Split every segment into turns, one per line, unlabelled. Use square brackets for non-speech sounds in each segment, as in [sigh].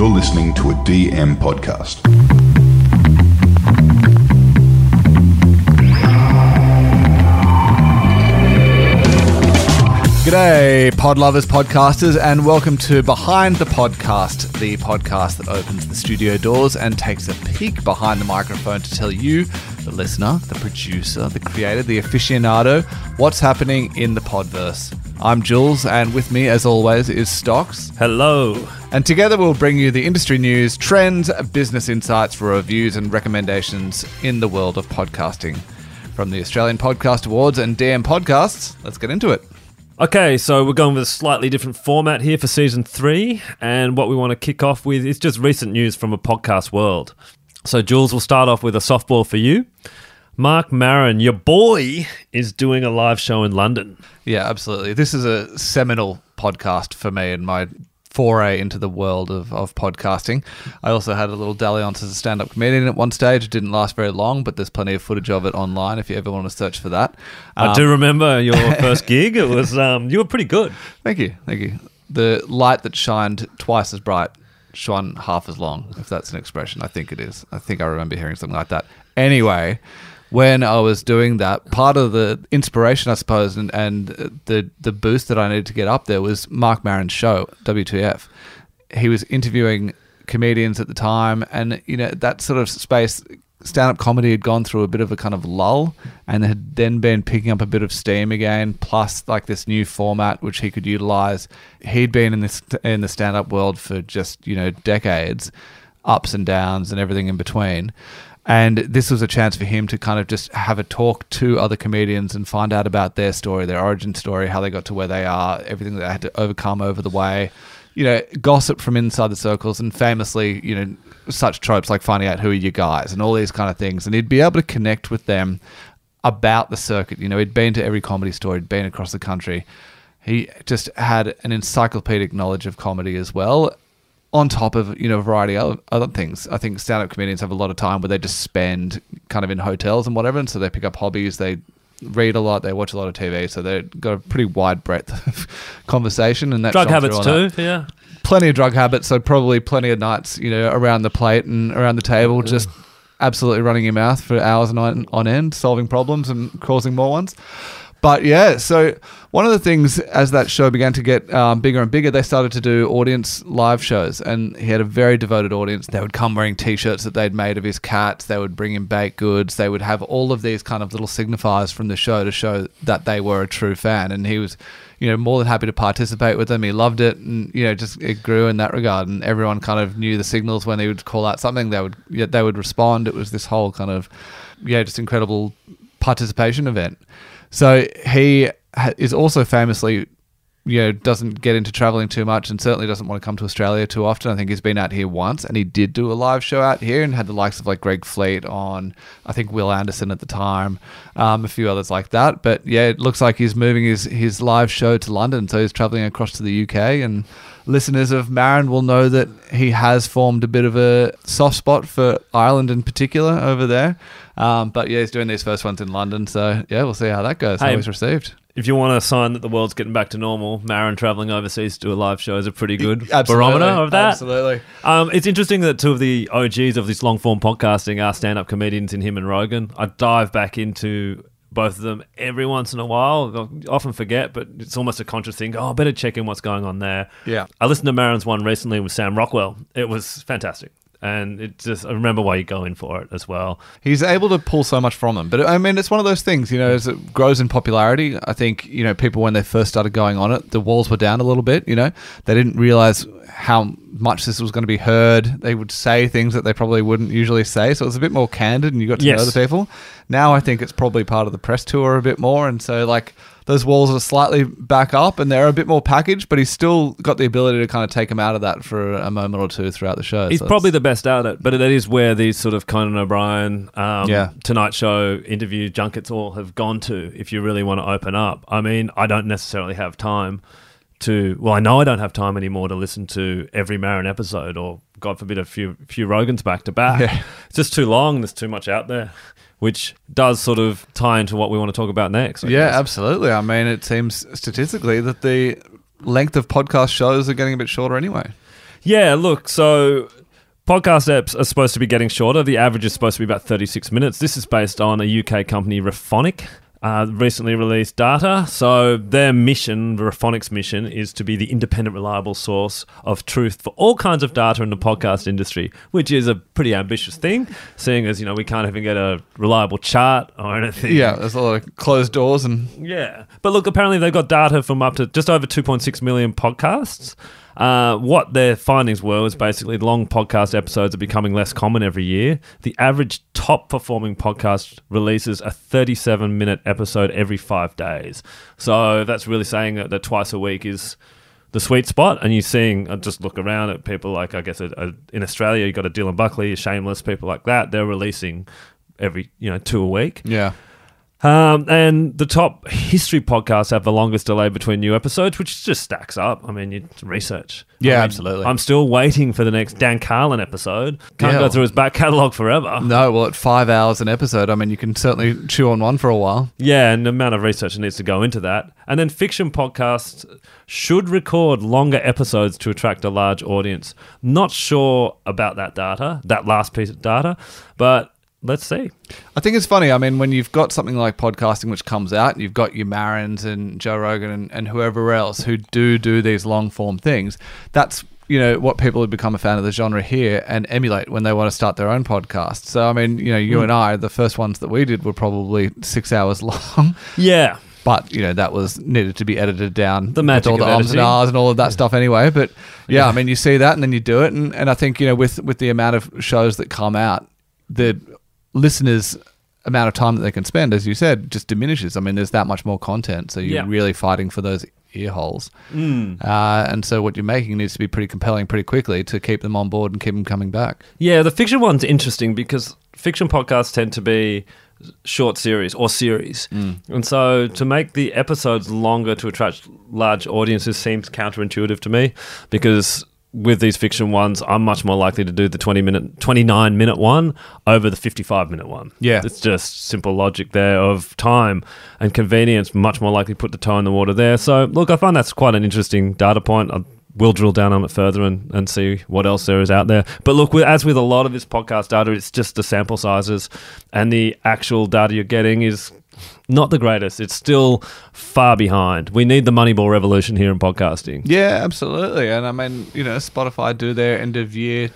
You're listening to a DM podcast.
G'day, pod lovers, podcasters, and welcome to Behind the Podcast, the podcast that opens the studio doors and takes a peek behind the microphone to tell you, the listener, the producer, the creator, the aficionado, what's happening in the podverse. I'm Jules, and with me, as always, is Stocks.
Hello.
And together we'll bring you the industry news, trends, business insights, for reviews, and recommendations in the world of podcasting. From the Australian Podcast Awards and DM Podcasts, let's get into it.
Okay, so we're going with a slightly different format here for season three, and what we want to kick off with is just recent news from a podcast world. So, Jules, will start off with a softball for you. Marc Maron, your boy, is doing a live show in London.
Yeah, absolutely. This is a seminal podcast for me and my foray into the world of, of podcasting. I also had a little dalliance as a stand up comedian at one stage. It didn't last very long, but there's plenty of footage of it online if you ever want to search for that.
I
Um,
do remember your [laughs] first gig. It was um, you were pretty good.
Thank you. Thank you. The light that shined twice as bright shone half as long, if that's an expression. I think it is. I think I remember hearing something like that. Anyway, when I was doing that, part of the inspiration, I suppose, and, and the, the boost that I needed to get up there was Marc Maron's show, WTF. He was interviewing comedians at the time, and, you know, that sort of space. Stand up comedy had gone through a bit of a kind of lull and had then been picking up a bit of steam again, plus like this new format which he could utilize. He'd been in this in the stand up world for just, you know, decades, ups and downs and everything in between. And this was a chance for him to kind of just have a talk to other comedians and find out about their story, their origin story, how they got to where they are, everything that they had to overcome over the way. You know, gossip from inside the circles and famously, you know, such tropes like finding out who are you guys and all these kind of things. And he'd be able to connect with them about the circuit. You know, he'd been to every comedy store, he'd been across the country. He just had an encyclopedic knowledge of comedy as well on top of you know a variety of other things. I think stand-up comedians have a lot of time where they just spend kind of in hotels and whatever, and so they pick up hobbies. They read a lot, they watch a lot of TV, so they've got a pretty wide breadth of [laughs] conversation and that
Drug habits
on that.
too. Yeah.
Plenty of drug habits, so probably plenty of nights, you know, around the plate and around the table, just absolutely running your mouth for hours on end, solving problems and causing more ones. But yeah, so one of the things as that show began to get um, bigger and bigger, they started to do audience live shows, and he had a very devoted audience. They would come wearing T-shirts that they'd made of his cats. They would bring him baked goods. They would have all of these kind of little signifiers from the show to show that they were a true fan, and he was. You know, more than happy to participate with them. He loved it, and you know, just it grew in that regard. And everyone kind of knew the signals when they would call out something. They would, yeah, they would respond. It was this whole kind of, yeah, just incredible participation event. So he is also famously, you know, doesn't get into traveling too much and certainly doesn't want to come to Australia too often. I think he's been out here once and he did do a live show out here and had the likes of like Greg Fleet on, I think Wil Anderson at the time, um, a few others like that. But yeah, it looks like he's moving his, his live show to London. So he's traveling across to the UK and listeners of Maron will know that he has formed a bit of a soft spot for Ireland in particular over there. Um, but yeah, he's doing these first ones in London, so yeah, we'll see how that goes. How he's received.
If you want a sign that the world's getting back to normal, Maron traveling overseas to do a live show is a pretty good barometer of that.
Absolutely.
Um, it's interesting that two of the OGs of this long form podcasting are stand up comedians in him and Rogan. I dive back into both of them every once in a while. I often forget, but it's almost a conscious thing. Oh, I better check in what's going on there.
Yeah.
I listened to Maron's one recently with Sam Rockwell. It was fantastic. And it just, I remember why you go in for it as well.
He's able to pull so much from them. But I mean, it's one of those things, you know, as it grows in popularity, I think, you know, people, when they first started going on it, the walls were down a little bit, you know, they didn't realize how much this was going to be heard. They would say things that they probably wouldn't usually say. So it was a bit more candid and you got to know the people. Now I think it's probably part of the press tour a bit more. And so, like, those walls are slightly back up and they're a bit more packaged, but he's still got the ability to kind of take him out of that for a moment or two throughout the show.
He's
So
probably the best at it, but that is where these sort of Conan O'Brien, um,
Yeah.
Tonight Show interview junkets all have gone to. If you really want to open up, I mean, I don't necessarily have time to. Well, I know I don't have time anymore to listen to every Maron episode, or God forbid, a few few Rogans back to back. It's just too long. There's too much out there, which does sort of tie into what we want to talk about next. I
Yeah,
guess.
absolutely. I mean, it seems statistically that the length of podcast shows are getting a bit shorter anyway.
Yeah, look, so podcast apps are supposed to be getting shorter. The average is supposed to be about 36 minutes. This is based on a UK company, Rephonic. Uh, recently released data. So, their mission, Rephonic's mission, is to be the independent, reliable source of truth for all kinds of data in the podcast industry, which is a pretty ambitious thing, seeing as, you know, we can't even get a reliable chart or anything.
Yeah, there's a lot of closed doors and
Yeah. But look, apparently they've got data from up to just over 2.6 million podcasts. Uh, what their findings were was basically long podcast episodes are becoming less common every year. The average top performing podcast releases a 37 minute episode every five days. So that's really saying that, that twice a week is the sweet spot. And you're seeing, uh, just look around at people like, I guess, uh, uh, in Australia, you've got a Dylan Buckley, a Shameless, people like that. They're releasing every, you know, two a week.
yeah.
Um, and the top history podcasts have the longest delay between new episodes, which just stacks up. I mean, you research.
Yeah,
I mean,
absolutely.
I'm still waiting for the next Dan Carlin episode. Can't
Yeah.
go through his back catalogue forever.
No, well, at five hours an episode, I mean, you can certainly chew on one for a while.
Yeah, and the amount of research that needs to go into that. And then fiction podcasts should record longer episodes to attract a large audience. Not sure about that data, that last piece of data, but let's see.
I think it's funny. I mean, when you've got something like podcasting which comes out, and you've got your Marons and Joe Rogan and, and whoever else who do do these long form things. That's you know what people have become a fan of the genre here and emulate when they want to start their own podcast. So I mean, you know, you
Mm.
and I, the first ones that we did were probably six hours [laughs] long.
Yeah.
But you know that was needed to be edited down.
The magic
all the ums and ahs and all of that stuff anyway. But yeah,
Yeah.
I mean, you see that and then you do it, and, and I think you know with with the amount of shows that come out, the listeners' amount of time that they can spend, as you said, just diminishes. I mean, there's that much more content, so you're
Yeah.
really fighting for those ear holes.
Mm.
Uh, and so what you're making needs to be pretty compelling pretty quickly to keep them on board and keep them coming back.
Yeah, the fiction one's interesting because fiction podcasts tend to be short series or series. And so to make the episodes longer to attract large audiences seems counterintuitive to me because with these fiction ones, I'm much more likely to do the 20 minute 29 minute one over the 55 minute one.
Yeah.
It's just simple logic there of time and convenience much more likely to put the toe in the water there. So look, I find that's quite an interesting data point. I will drill down on it further and, and see what else there is out there. But look, as with a lot of this podcast data, it's just the sample sizes and the actual data you're getting is not the greatest. It's still far behind. We need the Moneyball revolution here in podcasting.
Yeah, absolutely. And I mean, you know, Spotify do their end of year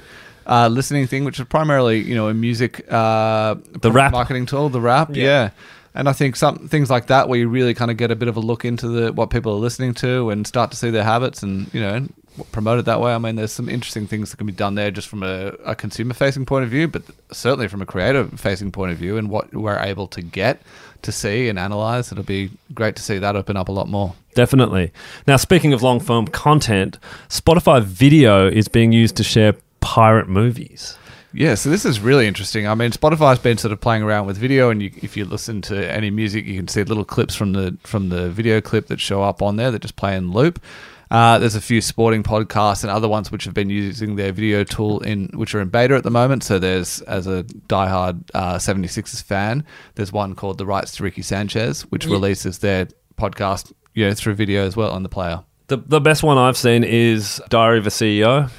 uh, listening thing, which is primarily, you know, a music uh,
The rap.
marketing tool, the rap.
Yeah.
Yeah. And I think some things like that where you really kind of get a bit of a look into the what people are listening to and start to see their habits and you know promote it that way. I mean, there's some interesting things that can be done there just from a, a consumer facing point of view, but certainly from a creative facing point of view and what we're able to get to see and analyze. It'll be great to see that open up a lot more.
Definitely. Now, speaking of long form content, Spotify video is being used to share pirate movies.
Yeah, so this is really interesting. I mean, Spotify's been sort of playing around with video, and you, if you listen to any music, you can see little clips from the from the video clip that show up on there that just play in loop. Uh, there's a few sporting podcasts and other ones which have been using their video tool in which are in beta at the moment. So there's as a diehard uh, 76ers fan, there's one called The Rights to Ricky Sanchez, which releases their podcast you know through video as well on the player.
The, the best one I've seen is Diary of a CEO.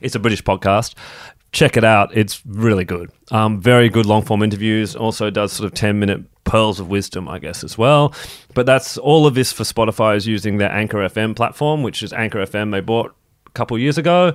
It's a British podcast. Check it out. It's really good. Um, very good long form interviews. Also does sort of 10 minute pearls of wisdom, I guess, as well. But that's all of this for Spotify is using their Anchor FM platform, which is Anchor FM they bought a couple years ago.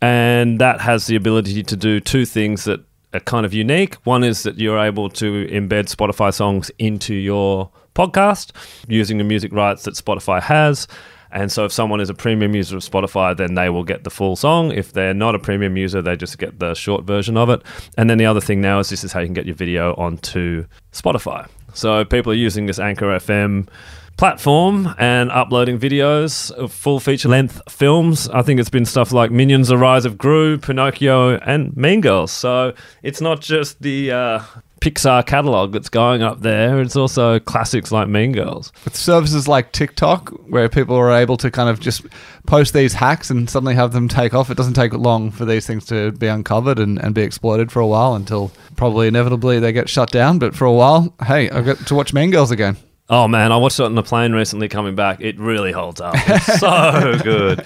And that has the ability to do two things that are kind of unique. One is that you're able to embed Spotify songs into your podcast using the music rights that Spotify has. And so if someone is a premium user of Spotify, then they will get the full song. If they're not a premium user, they just get the short version of it. And then the other thing now is this is how you can get your video onto Spotify. So people are using this Anchor FM platform and uploading videos of full feature length films. I think it's been stuff like Minions: The Rise of Gru, Pinocchio, and Mean Girls. So it's not just the uh, Pixar catalog that's going up there. It's also classics like Mean Girls.
with services like TikTok, where people are able to kind of just post these hacks and suddenly have them take off. It doesn't take long for these things to be uncovered and, and be exploited for a while until probably inevitably they get shut down. But for a while, hey, I got to watch Mean Girls again.
Oh man, I watched it on the plane recently coming back. It really holds up. It's so [laughs] good.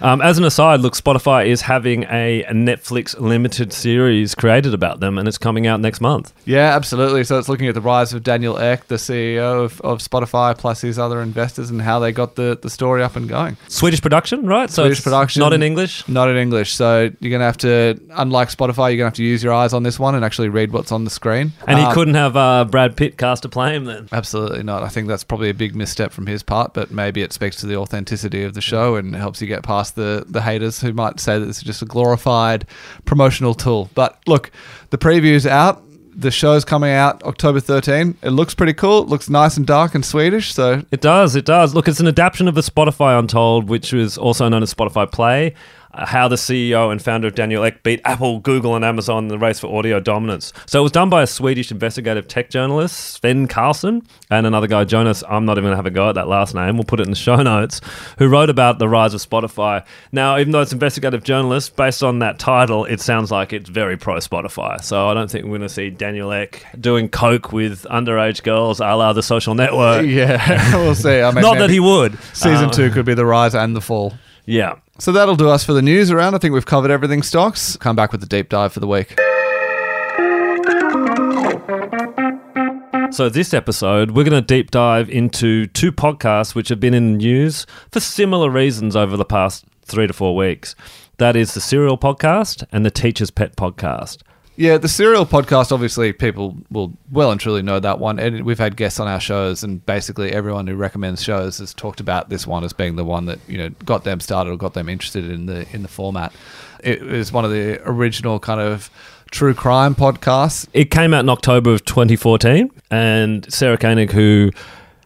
Um, as an aside, look, Spotify is having a, Netflix limited series created about them, and it's coming out next month.
Yeah, absolutely. So it's looking at the rise of Daniel Ek, the CEO of, of Spotify, plus these other investors, and how they got the, the story up and going.
Swedish production, right? So
Swedish production.
not in English.
Not in English. So you're going to have to, unlike Spotify, you're going to have to use your eyes on this one and actually read what's on the screen.
And he
Um,
couldn't have uh, Brad Pitt cast to play him then.
Absolutely not. I think that's probably a big misstep from his part, but maybe it speaks to the authenticity of the show and helps you get past the, the haters who might say that this is just a glorified promotional tool. But look, the preview's out. The show's coming out October 13. It looks pretty cool. It looks nice and dark and Swedish. So
It does, it does. Look, it's an adaptation of the Spotify Untold, which was also known as Spotify Play. How the CEO and founder of Daniel Ek beat Apple, Google, and Amazon in the race for audio dominance. So it was done by a Swedish investigative tech journalist, Sven Carlsson, and another guy, Jonas. I'm not even going to have a go at that last name. We'll put it in the show notes. Who wrote about the rise of Spotify? Now, even though it's investigative journalist, based on that title, it sounds like it's very pro Spotify. So I don't think we're going to see Daniel Ek doing coke with underage girls, a la the Social Network.
yeah, [laughs] we'll see. I mean,
Not that he would.
Season
Uh,
two could be the rise and the fall.
Yeah.
So that'll do us for the news around. I think we've covered everything stocks. Come back with the deep dive for the week.
So this episode, we're going to deep dive into two podcasts which have been in the news for similar reasons over the past three to four weeks. That is the Serial Podcast and the Teacher's Pet Podcast.
Yeah, the serial podcast. Obviously, people will well and truly know that one. And we've had guests on our shows, and basically everyone who recommends shows has talked about this one as being the one that you know got them started or got them interested in the in the format. It was one of the original kind of true crime podcasts.
It came out in October of 2014, and Sarah Koenig, who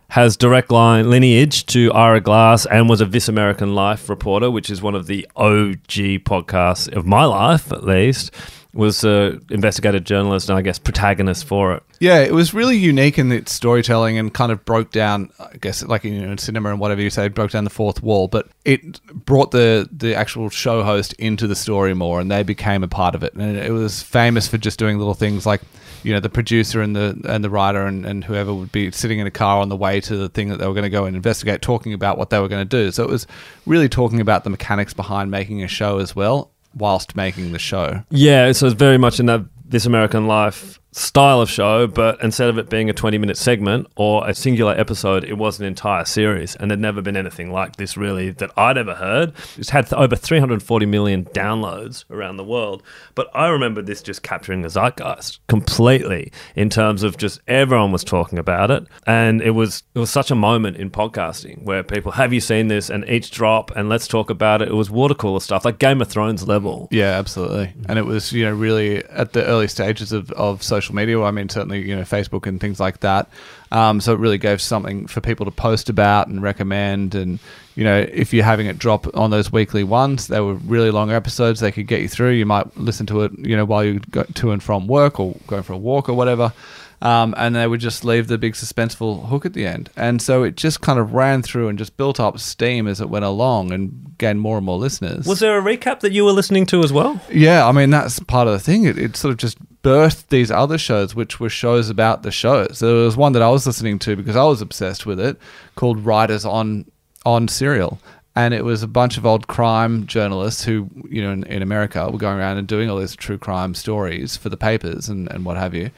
has direct line lineage to Ira Glass and was a This American Life reporter, which is one of the OG podcasts of my life, at least, was a investigative journalist and I guess protagonist for it.
Yeah, it was really unique in its storytelling and kind of broke down, I guess, like you know, in cinema and whatever you say, broke down the fourth wall. But it brought the the actual show host into the story more, and they became a part of it. And it was famous for just doing little things like, you know, the producer and the and the writer and, and whoever would be sitting in a car on the way to the thing that they were going to go and investigate, talking about what they were going to do. So it was really talking about the mechanics behind making a show as well, whilst making the show.
Yeah, so it's very much in that This American Life style of show, but instead of it being a 20 minute segment or a singular episode, it was an entire series. And there'd never been anything like this, really, that I'd ever heard. It's had th- over 340 million downloads around the world. But I remember this just capturing the zeitgeist completely in terms of just everyone was talking about it. And it was, it was such a moment in podcasting where people, have you seen this? And each drop, and let's talk about it. It was water cooler stuff, like Game of Thrones level.
Yeah, absolutely. And it was, you know, really at the early stages of, of social media. I mean, certainly, you know, Facebook and things like that. Um, so it really gave something for people to post about and recommend. And, you know, if you're having it drop on those weekly ones, they were really long episodes. They could get you through. You might listen to it, you know, while you go to and from work or going for a walk or whatever. Um, and they would just leave the big suspenseful hook at the end. And so it just kind of ran through and just built up steam as it went along and gained more and more listeners.
Was there a recap that you were listening to as well?
Yeah, I mean that's part of the thing. It, it sort of just birthed these other shows, which were shows about the shows. So there was one that I was listening to because I was obsessed with it, called Writers on on Serial, and it was a bunch of old crime journalists who, you know, in, in America were going around and doing all these true crime stories for the papers and, and what have you.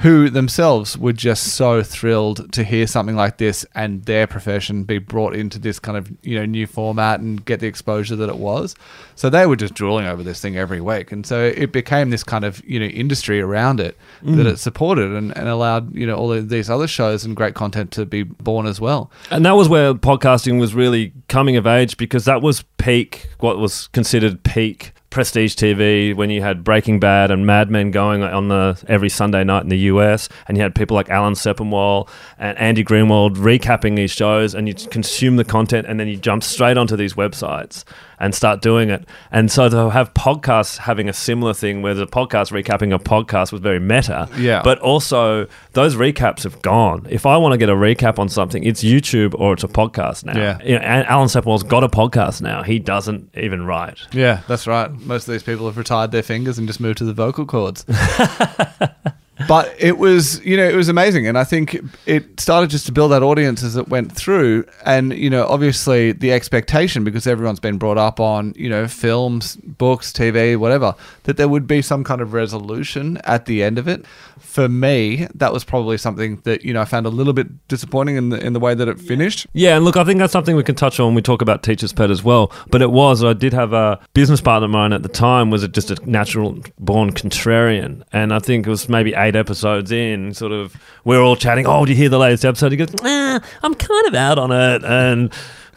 Who themselves were just so thrilled to hear something like this and their profession be brought into this kind of you know new format and get the exposure that it was. So they were just drooling over this thing every week, and so it became this kind of you know industry around it that mm. it supported and, and allowed you know all of these other shows and great content to be born as well.
And that was where podcasting was really coming of age because that was peak, what was considered peak prestige TV when you had Breaking Bad and Mad Men going on the every Sunday night in the US, and you had people like Alan Sepinwall and Andy Greenwald recapping these shows, and you consume the content, and then you jump straight onto these websites and start doing it. And so to have podcasts having a similar thing where the podcast recapping a podcast was very meta.
Yeah.
But also those recaps have gone. If I want to get a recap on something, it's YouTube or it's a podcast now.
Yeah.
You know, and Alan Sepinwall's got a podcast now. He doesn't even write.
Yeah, that's right. Most of these people have retired their fingers and just moved to the vocal cords. [laughs] but it was you know it was amazing. And i think it started just to build that audience as it went through. And you know obviously the expectation because everyone's been brought up on you know films books tv whatever that there would be some kind of resolution at the end of it. For me that was probably something that you know i found a little bit disappointing in the in the way that it finished.
Yeah, and look, I think that's something we can touch on when we talk about Teacher's Pet as well. But it was, I did have a business partner of mine at the time was it just a natural born contrarian. And I think it was maybe eight episodes in, sort of, we are all chatting, oh, do you hear the latest episode? He goes, eh, I'm kind of out on it. And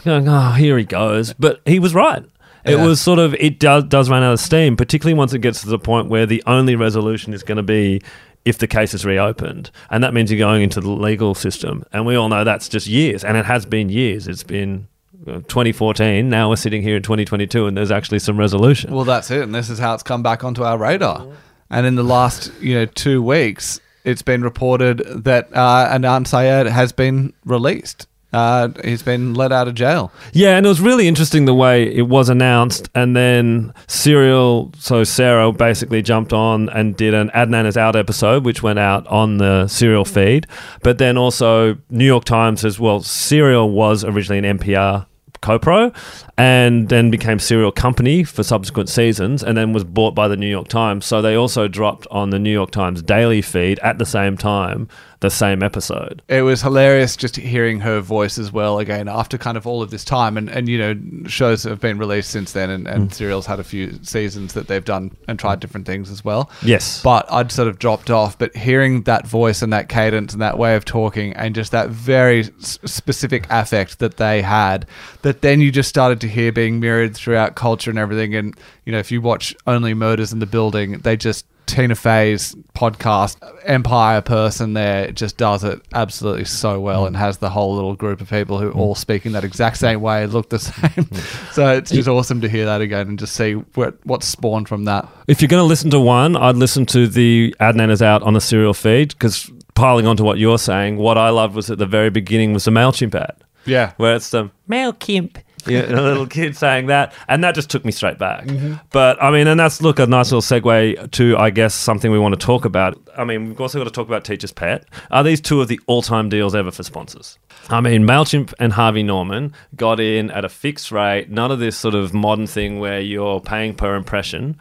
going, oh, here he goes. But he was right. It
Yeah.
was sort of, it does, does run out of steam, particularly once it gets to the point where the only resolution is going to be if the case is reopened. And that means you're going into the legal system. And we all know that's just years. And it has been years. It's been uh, 2014. Now we're sitting here in 2022 and there's actually some resolution.
Well, that's it, and this is how it's come back onto our radar. And in the last, you know, two weeks, it's been reported that uh, Adnan Syed has been released. Uh, he's been let out of jail.
Yeah, and it was really interesting the way it was announced, and then Serial, so Sarah basically jumped on and did an Adnan is out episode, which went out on the Serial feed. But then also New York Times as well. Serial was originally an NPR co-pro and then became serial company for subsequent seasons and then was bought by the New York Times. So they also dropped on the New York Times daily feed at the same time the same episode
It was hilarious just hearing her voice as well again after kind of all of this time. And, and you know, shows have been released since then, and, and mm. Serial's had a few seasons that they've done and tried mm. different things as well.
yes
But I'd sort of dropped off. But hearing that voice and that cadence and that way of talking and just that very s- specific affect that they had, that then you just started to hear being mirrored throughout culture and everything. And, you know, if you watch Only Murders in the Building, they just. Tina Fey's podcast, Empire person there, just does it absolutely so well and has the whole little group of people who all speak in that exact same way, look the [laughs] same. so it's just awesome to hear that again and just see what, what's spawned from that.
If you're going to listen to one, I'd listen to the Adnan is out on the serial feed because piling on to what you're saying, what I loved was at the very beginning was the MailChimp ad
Yeah.
where it's the MailChimp. [laughs] Yeah, and a little kid saying that, and that just took me straight back. Mm-hmm. But I mean, and that's look a nice little segue to I guess something we want to talk about. I mean, we've also got to talk about Teacher's Pet. Are these two of the all-time deals ever for sponsors? I mean, Mailchimp and Harvey Norman got in at a fixed rate. None of this sort of modern thing where you're paying per impression,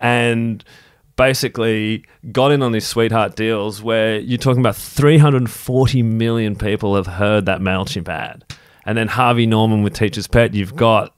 and basically got in on these sweetheart deals where you're talking about 340 million people have heard that MailChimp ad. And then Harvey Norman with Teacher's Pet, you've got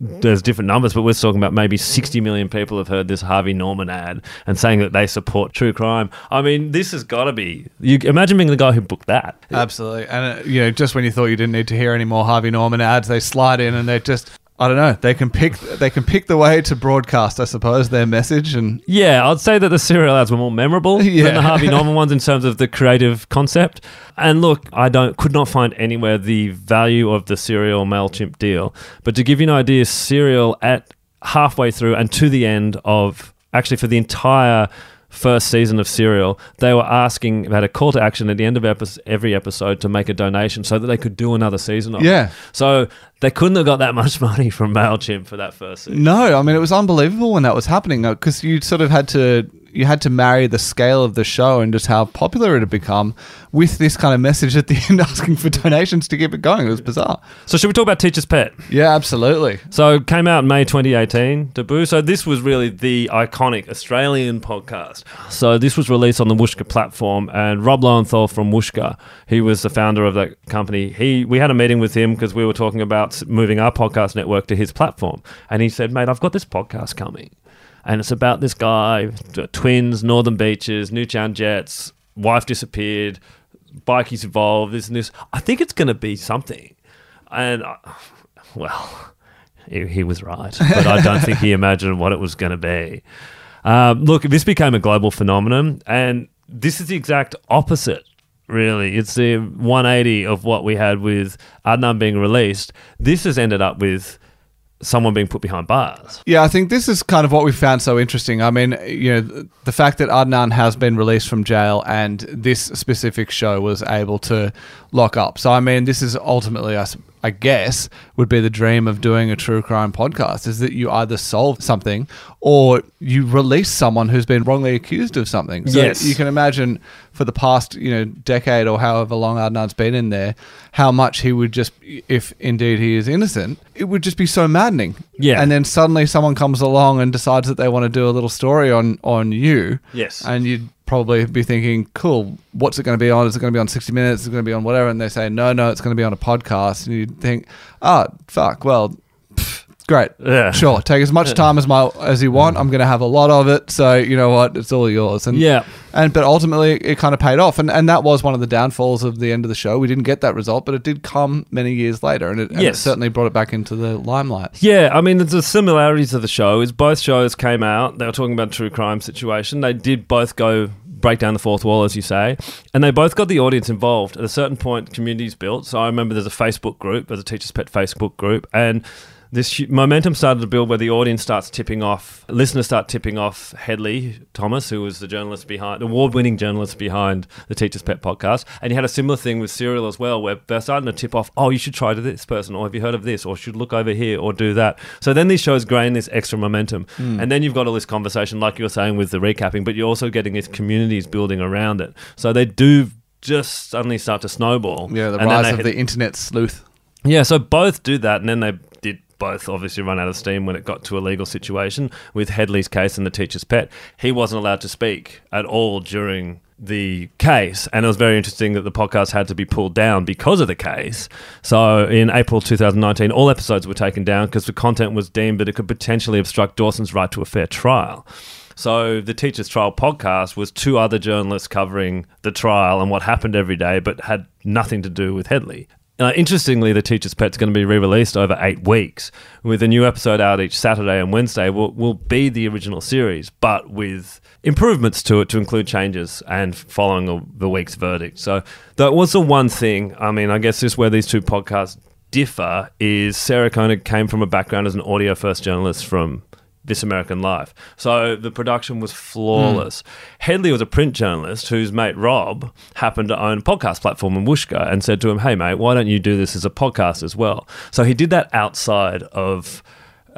there's different numbers, but we're talking about maybe 60 million people have heard this Harvey Norman ad and saying that they support true crime. I mean, this has got to be. You imagine being the guy who booked that.
Absolutely. And, uh, you know, just when you thought you didn't need to hear any more Harvey Norman ads, they slide in and they just, I don't know, they can pick, they can pick the way to broadcast, I suppose, their message. And
Yeah, I'd say that the serial ads were more memorable
Yeah.
than the Harvey [laughs] Norman ones in terms of the creative concept. And look, I don't could not find anywhere the value of the serial Mailchimp deal. But to give you an idea, serial at halfway through and to the end of actually for the entire first season of Serial, they were asking about a call to action at the end of epi- every episode to make a donation so that they could do another season of it.
Yeah.
So they couldn't have got that much [laughs] money from MailChimp for that first season.
no, I mean, it was unbelievable when that was happening uh, because you sort of had to, you had to marry the scale of the show and just how popular it had become with this kind of message at the [laughs] end asking for donations to keep it going. It was bizarre.
So should we talk about Teacher's Pet?
Yeah, absolutely.
So it came out in May 2018, debut. So this was really the iconic Australian podcast. So this was released on the Whooshkaa platform, and Rob Loewenthal from Whooshkaa, he was the founder of that company. He we had a meeting with him because we were talking about moving our podcast network to his platform, and he said, "Mate, I've got this podcast coming." And it's about this guy, twins, Northern Beaches, Newtown Jets, wife disappeared, bikies involved, this and this. I think it's going to be something. And, uh, well, he, he was right, but I don't think he imagined what it was going to be. Um, look, this became a global phenomenon, and this is the exact opposite. Really, it's the 180 of what we had with Adnan being released. This has ended up with someone being put behind bars.
Yeah, I think this is kind of what we found so interesting. I mean, you know, the fact that Adnan has been released from jail and this specific show was able to lock up. So, I mean, this is ultimately, I, I guess, would be the dream of doing a true crime podcast is that you either solve something or you release someone who's been wrongly accused of something. So
Yes.
you can imagine for the past, you know, decade or however long Adnan's been in there, how much he would just, if indeed he is innocent, it would just be so maddening.
Yeah.
And then suddenly someone comes along and decides that they want to do a little story on on you.
Yes.
And you'd probably be thinking, cool, what's it going to be on? Is it going to be on 60 Minutes? Is it going to be on whatever? And they say, no, no, it's going to be on a podcast. And you'd think, oh, fuck, well, great.
Yeah.
Sure. Take as much time as my as you want. I'm going to have a lot of it. So, you know what? It's all yours. And
Yeah.
and but ultimately it kind of paid off and and that was one of the downfalls of the end of the show we didn't get that result but it did come many years later and it, and it
Yes.
certainly brought it back into the limelight
Yeah, I mean, the similarities of the show is both shows came out. They were talking about a true crime situation. They did both go break down the fourth wall, as you say, and they both got the audience involved. At a certain point, communities built. So I remember there's a Facebook group, there's a Teachers Pet Facebook group, and this momentum started to build where the audience starts tipping off, listeners start tipping off Hedley Thomas, who was the journalist behind, the award-winning journalist behind the Teachers Pet podcast, and he had a similar thing with Serial as well, where they're starting to tip off, oh, you should try to this person, or have you heard of this, or should look over here, or do that. So then these shows gain this extra momentum, hmm. and then you've got all this conversation, like you were saying with the recapping, but you're also getting these communities building around it. So they do just suddenly start to snowball.
yeah the rise of
hit-
the internet sleuth
yeah, so both do that, and then they both obviously run out of steam when it got to a legal situation with Hedley's case and the teacher's pet. He wasn't allowed to speak at all during the case, and it was very interesting that the podcast had to be pulled down because of the case. So in April 2019, all episodes were taken down because the content was deemed that it could potentially obstruct Dawson's right to a fair trial. So the Teachers Trial podcast was two other journalists covering the trial and what happened every day, but had nothing to do with Hedley. Uh, interestingly, the Teacher's Pet's going to be re-released over eight weeks, with a new episode out each Saturday and Wednesday. Will will be the original series, but with improvements to it to include changes and following a, the week's verdict. So that was the one thing. I mean, I guess this is where these two podcasts differ. Is Sarah Koenig came from a background as an audio first journalist from this American Life. So the production was flawless. Hedley was a print journalist whose mate Rob happened to own a podcast platform in Whooshkaa and said to him, Hey, mate, why don't you do this as a podcast as well? So he did that outside of.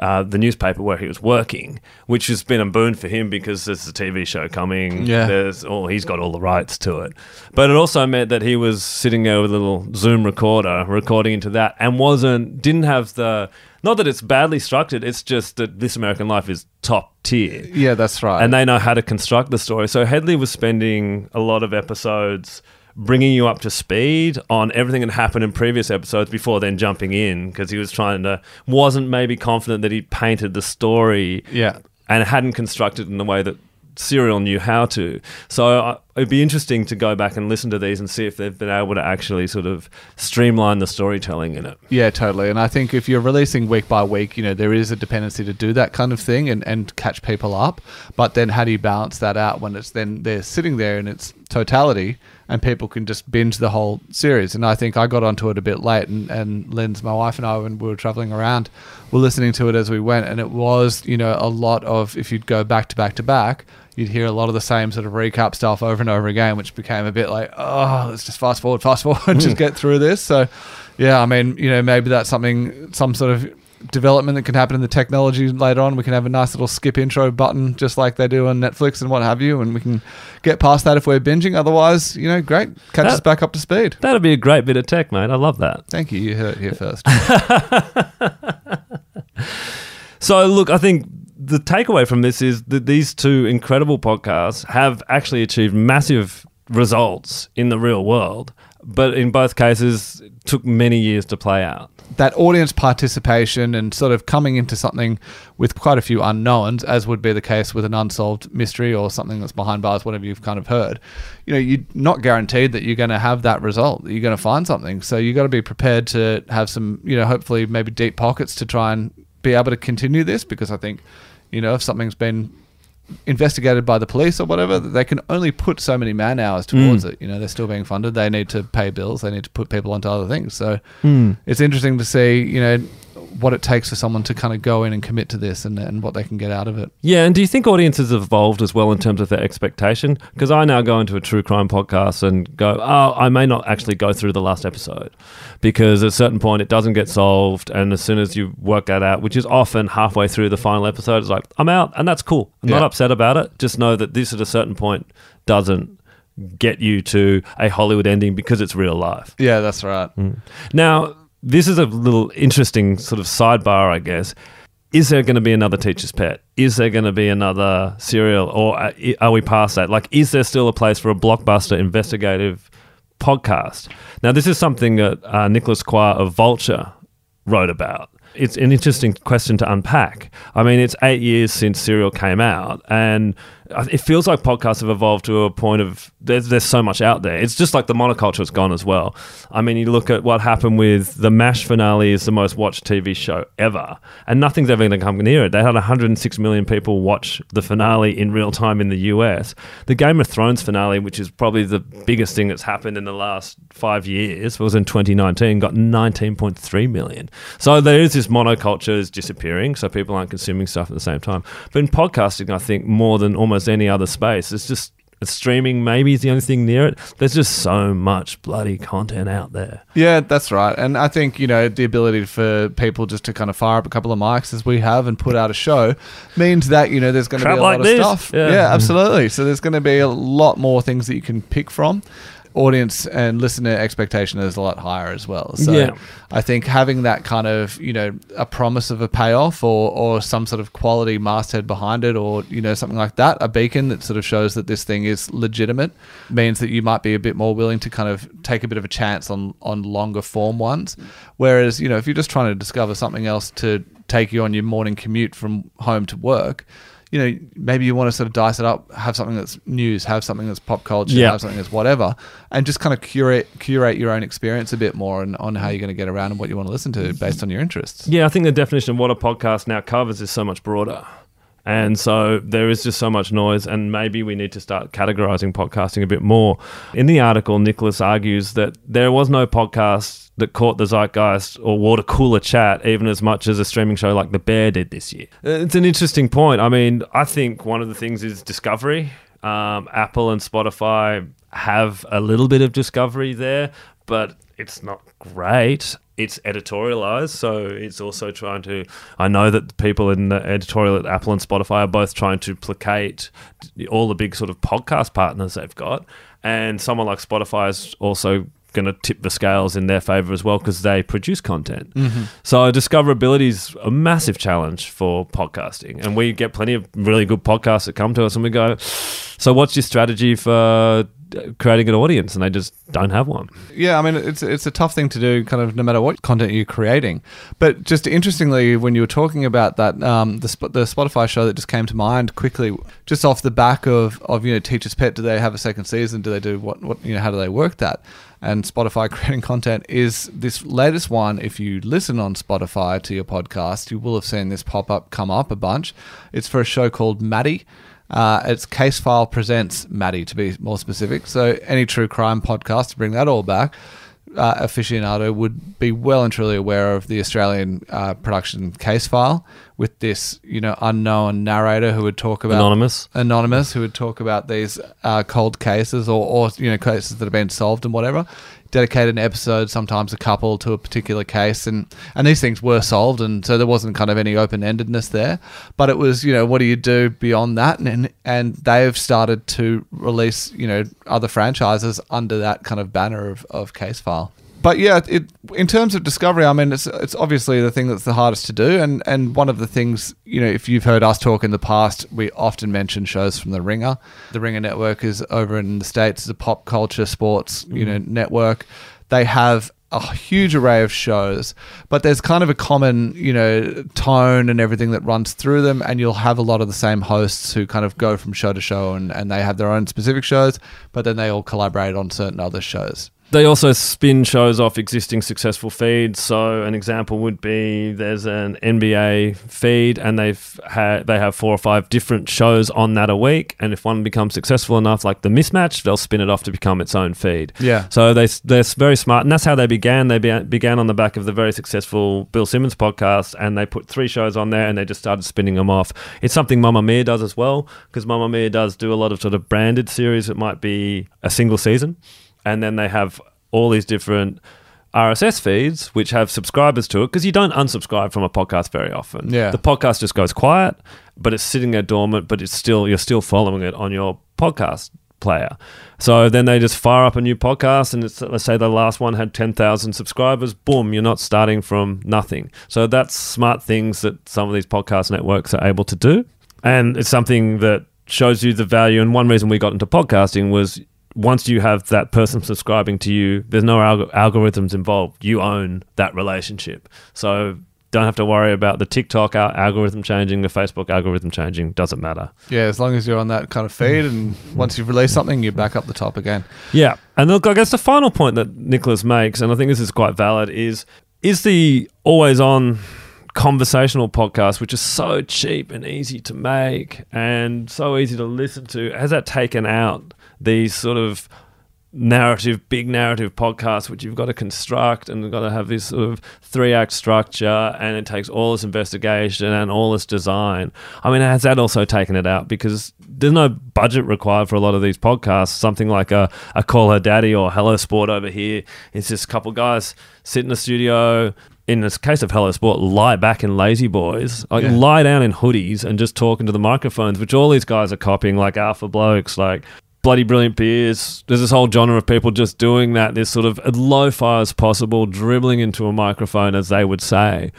Uh, the newspaper where he was working, which has been a boon for him because there's a TV show coming.
Yeah.
There's oh, he's got all the rights to it. But it also meant that he was sitting there with a little Zoom recorder, recording into that, and wasn't didn't have the not that it's badly structured. It's just that This American Life is top tier,
yeah that's right
and they know how to construct the story. So Hedley was spending a lot of episodes bringing you up to speed on everything that happened in previous episodes before then jumping in because he was trying to wasn't maybe confident that he painted the story
yeah
and hadn't constructed in the way that Serial knew how to. So uh, it'd be interesting to go back and listen to these and see if they've been able to actually sort of streamline the storytelling in it.
Yeah, totally. And I think if you're releasing week by week, you know, there is a dependency to do that kind of thing and, and catch people up. But then how do you balance that out when it's then they're sitting there in its totality and people can just binge the whole series? And I think I got onto it a bit late and, and Lynn's, my wife and I, when we were traveling around, were listening to it as we went. And it was, you know, a lot of, if you'd go back to back to back, you'd hear a lot of the same sort of recap stuff over and over again, which became a bit like, oh, let's just fast forward, fast forward, [laughs] just hmm. get through this. So, yeah, I mean, you know, maybe that's something, some sort of development that can happen in the technology later on. We can have a nice little skip intro button, just like they do on Netflix and what have you, and we can get past that if we're binging. Otherwise, you know, great, catch
That-
us back up to speed.
That'd be a great bit of tech, mate. I love that.
Thank you. You heard it here first. [laughs]
So, look, I think the takeaway from this is that these two incredible podcasts have actually achieved massive results in the real world, but in both cases, took many years to play out.
that audience participation and sort of coming into something with quite a few unknowns, as would be the case with an unsolved mystery or something that's behind bars, whatever you've kind of heard, you know, you're not guaranteed that you're going to have that result. that You're going to find something. So you've got to be prepared to have some, you know, hopefully maybe deep pockets to try and be able to continue this because I think, you know, if something's been investigated by the police or whatever, they can only put so many man hours towards hmm. it. You know, they're still being funded. They need to pay bills. They need to put people onto other things. So hmm. it's interesting to see, you know, what it takes for someone to kind of go in and commit to this and, and what they can get out of it.
Yeah, and do you think audiences have evolved as well in terms of their expectation? Because I now go into a true crime podcast and go, oh, I may not actually go through the last episode because at a certain point it doesn't get solved, and as soon as you work that out, which is often halfway through the final episode, it's like I'm out, and that's cool. I'm not upset about it. Just know that this at a certain point doesn't get you to a Hollywood ending because it's real life.
Yeah, that's right. Mm.
Now, this is a little interesting sort of sidebar, I guess. Is there going to be another teacher's pet? Is there going to be another serial, or are we past that? Like, is there still a place for a blockbuster investigative podcast? Now, this is something that uh, Nicholas Quah of Vulture wrote about. It's an interesting question to unpack. I mean, it's eight years since Serial came out, and it feels like podcasts have evolved to a point of there's, there's so much out there. It's just like the monoculture has gone as well. I mean, you look at what happened with the MASH finale is the most watched TV show ever, and nothing's ever going to come near it. They had 106 million people watch the finale in real time in the US. The Game of Thrones finale, which is probably the biggest thing that's happened in the last five years, was in 2019, got 19.3 million. So there is this monoculture is disappearing, so people aren't consuming stuff at the same time. But in podcasting, I think more than almost any other space, it's just streaming maybe is the only thing near it. There's just so much bloody content out there.
Yeah, that's right. And I think, you know, the ability for people just to kind of fire up a couple of mics as we have and put out a show means that, you know, there's going to be a lot
like
of stuff.
Yeah.
Yeah. absolutely. So there's going to be a lot more things that you can pick from. Audience and listener expectation is a lot higher as well. So
Yeah.
I think having that kind of, you know, a promise of a payoff or, or some sort of quality masthead behind it or, you know, something like that, a beacon that sort of shows that this thing is legitimate means that you might be a bit more willing to kind of take a bit of a chance on, on longer form ones. Whereas, you know, if you're just trying to discover something else to take you on your morning commute from home to work, you know, maybe you want to sort of dice it up, have something that's news, have something that's pop culture,
Yeah.
have something that's whatever, and just kind of curate curate your own experience a bit more and on how you're going to get around and what you want to listen to based on your interests.
Yeah, I think the definition of what a podcast now covers is so much broader. And so there is just so much noise, and maybe we need to start categorizing podcasting a bit more. In the article, Nicholas argues that there was no podcast that caught the zeitgeist or water cooler chat even as much as a streaming show like The Bear did this year. It's an interesting point. I mean, I think one of the things is discovery. Um, Apple and Spotify have a little bit of discovery there, but it's not great. It's editorialized, so it's also trying to. I know that the people in the editorial at Apple and Spotify are both trying to placate all the big sort of podcast partners they've got, and someone like Spotify is also going to tip the scales in their favor as well because they produce content. Mm-hmm. So discoverability is a massive challenge for podcasting, and we get plenty of really good podcasts that come to us, and we go, "So what's your strategy for?" Creating an audience and they just don't have one
Yeah, I mean it's it's a tough thing to do, kind of no matter what content you're creating. But just interestingly, when you were talking about that, um, the the Spotify show that just came to mind quickly, just off the back of of you know Teacher's Pet, do they have a second season? Do they do what what you know? How do they work that? And Spotify [laughs] creating content is this latest one. If you listen on Spotify to your podcast, you will have seen this pop up come up a bunch. It's for a show called Maddie. Uh, it's Case File Presents Maddie, to be more specific. So, any true crime podcast, to bring that all back, uh, aficionado would be well and truly aware of the Australian uh, production Case File with this, you know, unknown narrator who would talk about
Anonymous.
anonymous who would talk about these uh, cold cases or, or you know cases that have been solved and whatever. Dedicate an episode, sometimes a couple, to a particular case, and and these things were solved, and so there wasn't kind of any open endedness there. But it was, you know, what do you do beyond that? And and, they've started to release, you know, other franchises under that kind of banner of, of case file but yeah, it in terms of discovery, I mean, it's it's obviously the thing that's the hardest to do, and and one of the things you know, if you've heard us talk in the past, we often mention shows from the Ringer. The Ringer network is over in the states, a pop culture sports you mm. know network. They have a huge array of shows, but there's kind of a common, you know, tone and everything that runs through them, and you'll have a lot of the same hosts who kind of go from show to show, and, and they have their own specific shows, but then they all collaborate on certain other shows.
They also spin shows off existing successful feeds. So an example would be there's an NBA feed, and they've had they have four or five different shows on that a week. And if one becomes successful enough, like the mismatch, they'll spin it off to become its own feed.
Yeah.
So they they're very smart, and that's how they began. They be, began on the back of the very successful Bill Simmons podcast, and they put three shows on there, and they just started spinning them off. It's something Mamamia does as well, because Mamamia does do a lot of sort of branded series. It might be a single season, and then they have all these different. RSS feeds, which have subscribers to it, because you don't unsubscribe from a podcast very often.
Yeah.
The podcast just goes quiet, but it's sitting there dormant, but it's still you're still following it on your podcast player. So then they just fire up a new podcast, and it's, let's say the last one had ten thousand subscribers. Boom, you're not starting from nothing. So that's smart things that some of these podcast networks are able to do, and it's something that shows you the value. And one reason we got into podcasting was once you have that person subscribing to you, there's no alg- algorithms involved. You own that relationship. So don't have to worry about the TikTok al- algorithm changing, the Facebook algorithm changing. Doesn't matter.
Yeah, as long as you're on that kind of feed, and once you've released something, you're back up the top again.
Yeah, and look, I guess the final point that Nicholas makes, and I think this is quite valid, is is the always on conversational podcast, which is so cheap and easy to make and so easy to listen to, has that taken out these sort of narrative, big narrative podcasts, which you've got to construct and you've got to have this sort of three act structure and it takes all this investigation and all this design. I mean, has that also taken it out? Because there's no budget required for a lot of these podcasts. Something like a, a Call Her Daddy or Hello Sport over here. It's just a couple guys sit in the studio. In this case of Hello Sport, lie back in lazy boys, like
Yeah.
lie down in hoodies and just talk into the microphones, which all these guys are copying, like alpha blokes, like bloody brilliant beers. There's this whole genre of people just doing that, this sort of as lo-fi as possible, dribbling into a microphone, as they would say.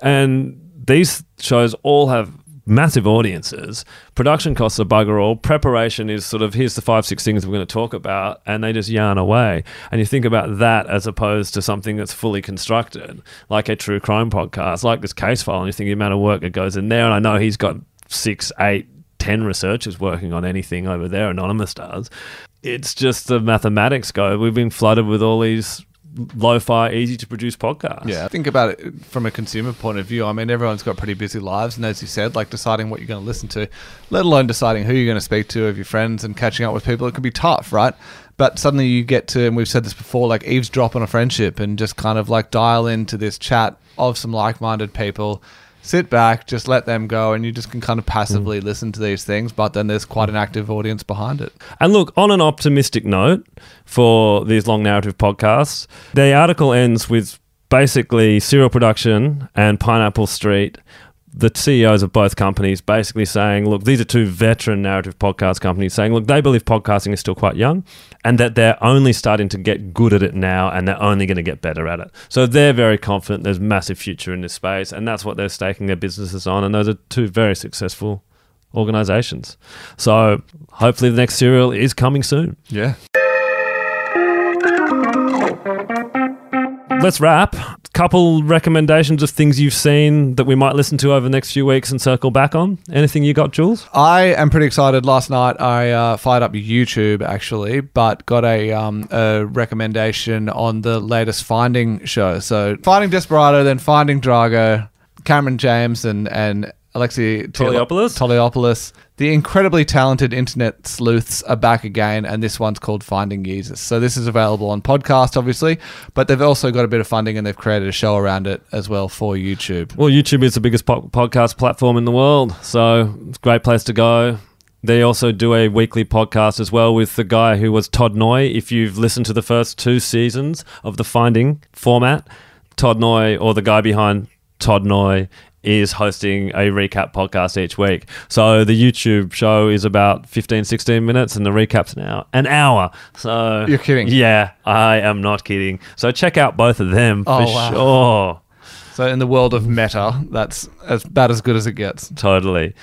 And these shows all have massive audiences. Production costs are bugger all. Preparation is sort of here's the five, six things we're going to talk about, and they just yarn away. And you think about that as opposed to something that's fully constructed, like a true crime podcast, like this Casefile, and you think the amount of work that goes in there. And I know he's got six, eight, ten researchers working on anything over there. Anonymous does. It's just the mathematics go. We've been flooded with all these lo-fi, easy to produce podcasts.
Yeah, think about it from a consumer point of view. I mean, everyone's got pretty busy lives, and as you said, like deciding what you're going to listen to, let alone deciding who you're going to speak to of your friends and catching up with people, it can be tough, right? But suddenly you get to, and we've said this before, like eavesdrop on a friendship and just kind of like dial into this chat of some like-minded people. Sit back, just let them go, and you just can kind of passively hmm. listen to these things. But then there's quite an hmm. active audience behind it.
And look, on an optimistic note for these long narrative podcasts, the article ends with basically Serial Production and Pineapple Street, the CEOs of both companies, basically saying, look, these are two veteran narrative podcast companies saying, look, they believe podcasting is still quite young and that they're only starting to get good at it now and they're only going to get better at it. So they're very confident there's massive future in this space and that's what they're staking their businesses on. And those are two very successful organizations. So hopefully the next serial is coming soon.
Yeah.
Let's wrap. Couple recommendations of things you've seen that we might listen to over the next few weeks and circle back on. Anything you got, Jules?
I am pretty excited. Last night I uh, fired up YouTube actually, but got a, um, a recommendation on the latest Finding show. So Finding Desperado, then Finding Drago, Cameron James and and Alexei
Toliopoulos?
Toliopoulos. The incredibly talented internet sleuths are back again, and this one's called Finding Jesus. So this is available on podcast, obviously, but they've also got a bit of funding and they've created a show around it as well for YouTube.
Well, YouTube is the biggest po- podcast platform in the world, so it's a great place to go. They also do a weekly podcast as well with the guy who was Todd Noy. If you've listened to the first two seasons of the Finding format, Todd Noy, or the guy behind Todd Noy, is hosting a recap podcast each week. So the YouTube show is about 15, 16 minutes, and the recap's now an hour. So
You're kidding.
Yeah, I am not kidding. So check out both of them
Oh,
for
wow.
sure.
So in the world of meta, that's as bad as good as it gets.
Totally.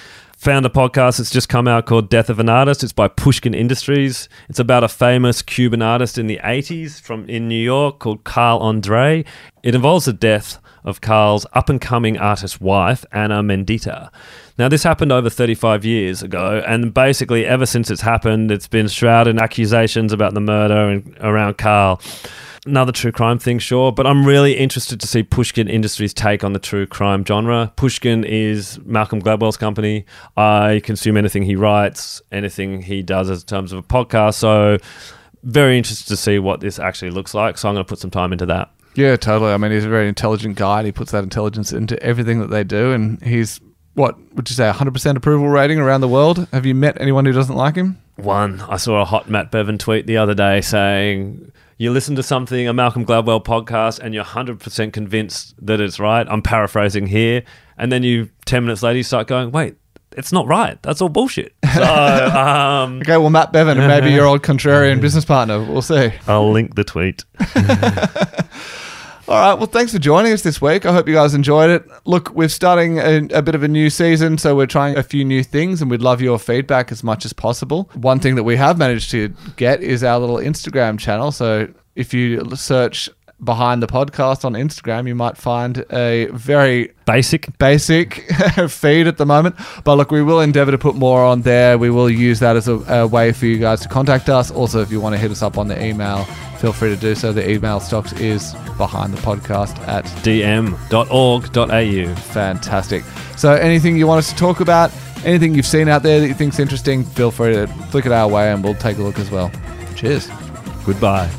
Found a podcast that's just come out called Death of an Artist. It's by Pushkin Industries. It's about a famous Cuban artist in the 80s from in New York called Carl Andre. It involves the death of Carl's up and coming artist wife, Anna Mendieta. Now, this happened over 35 years ago, and basically, ever since it's happened, it's been shrouded in accusations about the murder and around Carl another true crime thing, sure, but I'm really interested to see Pushkin Industries' take on the true crime genre. Pushkin is Malcolm Gladwell's company. I consume anything he writes, anything he does in terms of a podcast. So, very interested to see what this actually looks like. So, I'm going to put some time into that.
Yeah, totally. I mean, he's a very intelligent guy, and he puts that intelligence into everything that they do. And he's what would you say, 100% approval rating around the world? Have you met anyone who doesn't like him?
One, I saw a hot Matt Bevan tweet the other day saying, You listen to something, a Malcolm Gladwell podcast, and you're 100% convinced that it's right. I'm paraphrasing here. And then you, 10 minutes later, you start going, Wait, it's not right. That's all bullshit. [laughs] So, um,
Okay, well, Matt Bevan, and maybe [laughs] your old contrarian business partner. We'll see.
I'll link the tweet. [laughs]
All right. Well, thanks for joining us this week. I hope you guys enjoyed it. Look, we're starting a, a, bit of a new season, so we're trying a few new things, and we'd love your feedback as much as possible. One thing that we have managed to get is our little Instagram channel. So if you search behind the podcast on Instagram, you might find a very
Basic.
basic [laughs] feed at the moment. But look, we will endeavor to put more on there. We will use that as a, a way for you guys to contact us. Also, if you want to hit us up on the email, feel free to do so. The email stocks is behind the podcast at
dm.org.au.
fantastic. So, anything you want us to talk about, anything you've seen out there that you think's interesting, feel free to flick it our way and we'll take a look as well. Cheers.
Goodbye.